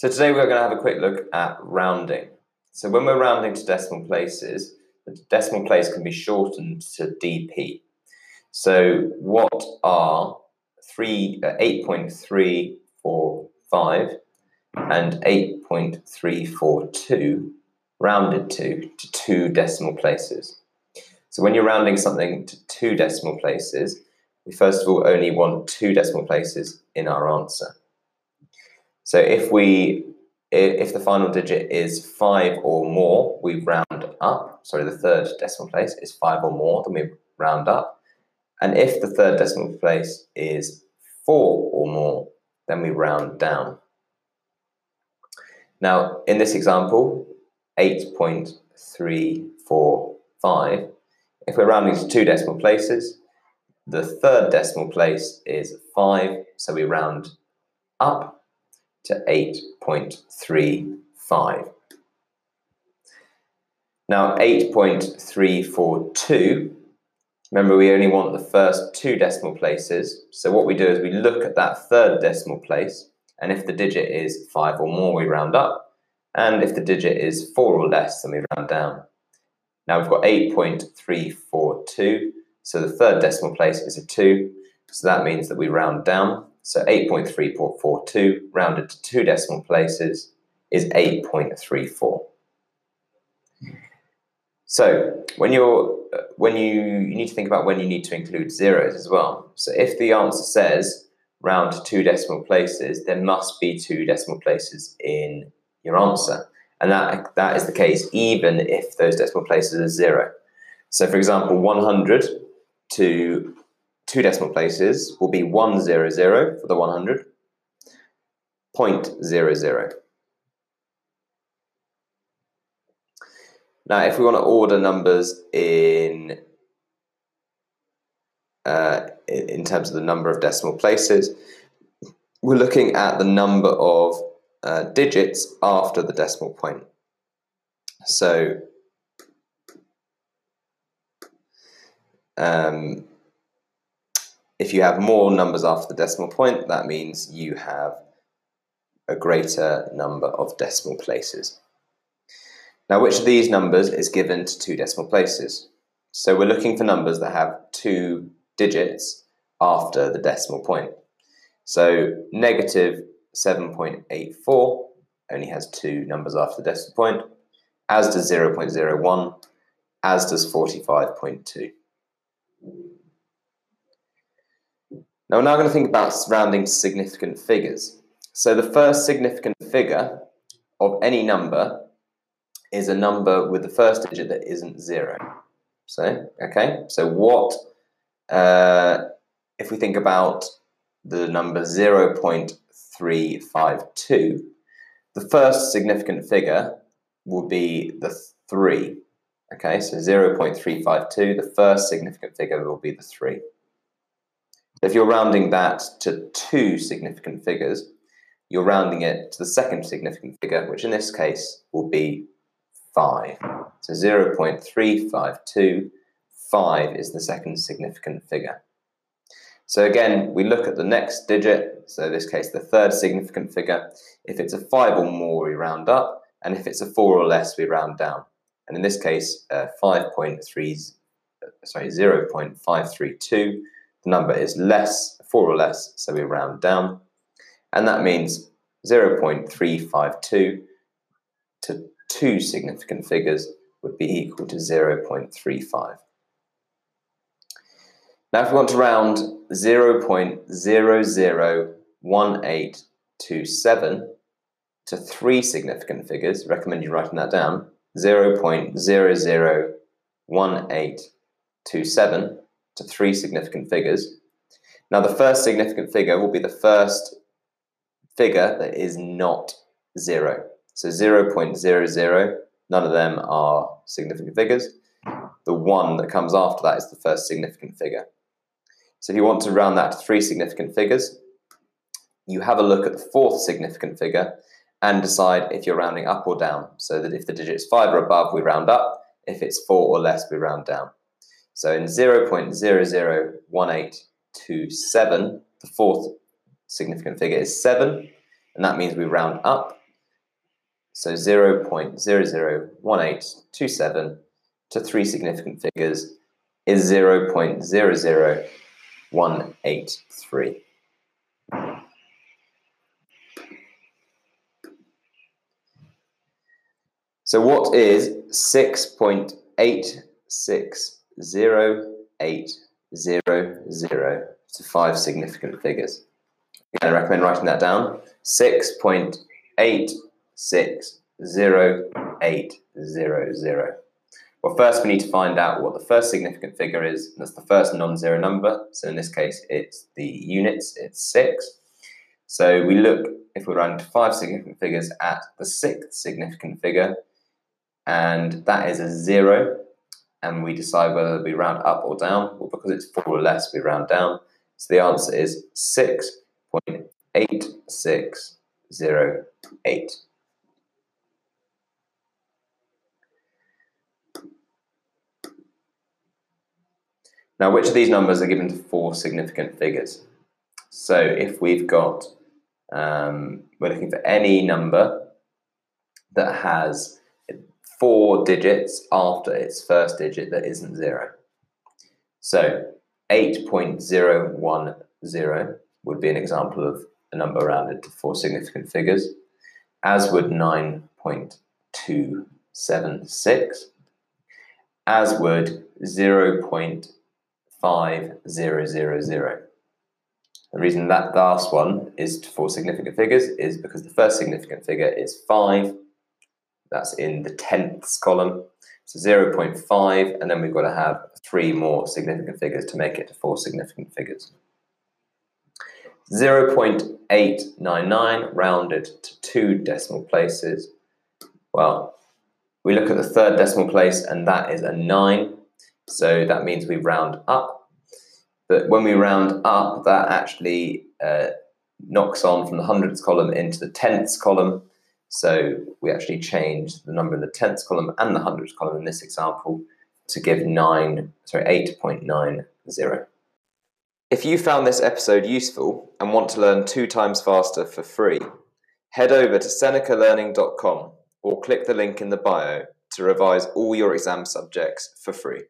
So today we're going to have a quick look at rounding. So when we're rounding to decimal places, the decimal place can be shortened to dp. So what are three, uh, 8.345 and 8.342 rounded to, to two decimal places? So when you're rounding something to two decimal places, we first of all only want two decimal places in our answer. So if we if the final digit is five or more, we round up. Sorry, the third decimal place is five or more, then we round up. And if the third decimal place is four or more, then we round down. Now, in this example, 8.345, if we're rounding to two decimal places, the third decimal place is 5, so we round up to 8.35. Now 8.342, remember we only want the first two decimal places, so what we do is we look at that third decimal place, and if the digit is 5 or more, we round up, and if the digit is 4 or less, then we round down. Now we've got 8.342, so the third decimal place is a 2, so that means that we round down. So 8.342 rounded to two decimal places is 8.34. So when you're when you, you need to think about when you need to include zeros as well. So if the answer says round to two decimal places, there must be two decimal places in your answer. And that, that is the case even if those decimal places are zero. So for example, 100 to two decimal places will be 100 for the 100, 0.00. Now, if we want to order numbers in uh, in terms of the number of decimal places, we're looking at the number of uh, digits after the decimal point. So um, if you have more numbers after the decimal point, that means you have a greater number of decimal places. Now, which of these numbers is given to two decimal places? So we're looking for numbers that have two digits after the decimal point. So negative 7.84 only has two numbers after the decimal point, as does 0.01, as does 45.2. Now we're now going to think about rounding to significant figures. So the first significant figure of any number is a number with the first digit that isn't zero. So, okay, so what, uh, if we think about the number 0.352, the first significant figure will be the 3. Okay, so 0.352, the first significant figure will be the 3. If you're rounding that to two significant figures, you're rounding it to the second significant figure, which in this case will be 5. So 0.352, 5 is the second significant figure. So again, we look at the next digit, so in this case the third significant figure. If it's a 5 or more, we round up, and if it's a 4 or less, we round down. And in this case, uh, 5.3, sorry, 0.532 the number is less, 4 or less, so we round down. And that means 0.352 to two significant figures would be equal to 0.35. Now, if we want to round 0.001827 to three significant figures, recommend you writing that down, 0.001827 to three significant figures. Now, the first significant figure will be the first figure that is not zero. So 0.00, none of them are significant figures. The one that comes after that is the first significant figure. So if you want to round that to three significant figures, you have a look at the fourth significant figure and decide if you're rounding up or down. So that if the digit is five or above, we round up. If it's four or less, we round down. So in 0.001827, the fourth significant figure is 7, and that means we round up. So 0.001827 to three significant figures is 0.00183. So what is 6.860800 to five significant figures? Again, I recommend writing that down. 6.860800. Well, first we need to find out what the first significant figure is. That's the first non-zero number. So in this case, it's the units, it's six. So we look, if we round to five significant figures, at the sixth significant figure, and that is a zero, and we decide whether we round up or down. Well, because it's four or less, we round down. So the answer is 6.8608. Now, which of these numbers are given to four significant figures? So if we've got, um, we're looking for any number that has four digits after its first digit that isn't zero. So 8.010 would be an example of a number rounded to four significant figures, as would 9.276, as would 0.5000. The reason that last one is to four significant figures is because the first significant figure is 5, that's in the tenths column. So 0.5, and then we've got to have three more significant figures to make it to four significant figures. 0.899 rounded to two decimal places. Well, we look at the third decimal place, and that is a 9. So that means we round up. But when we round up, that actually uh, knocks on from the hundredths column into the tenths column. So we actually change the number in the tenths column and the hundredths column in this example to give 9, sorry, 8.90. If you found this episode useful and want to learn two times faster for free, head over to senecalearning.com or click the link in the bio to revise all your exam subjects for free.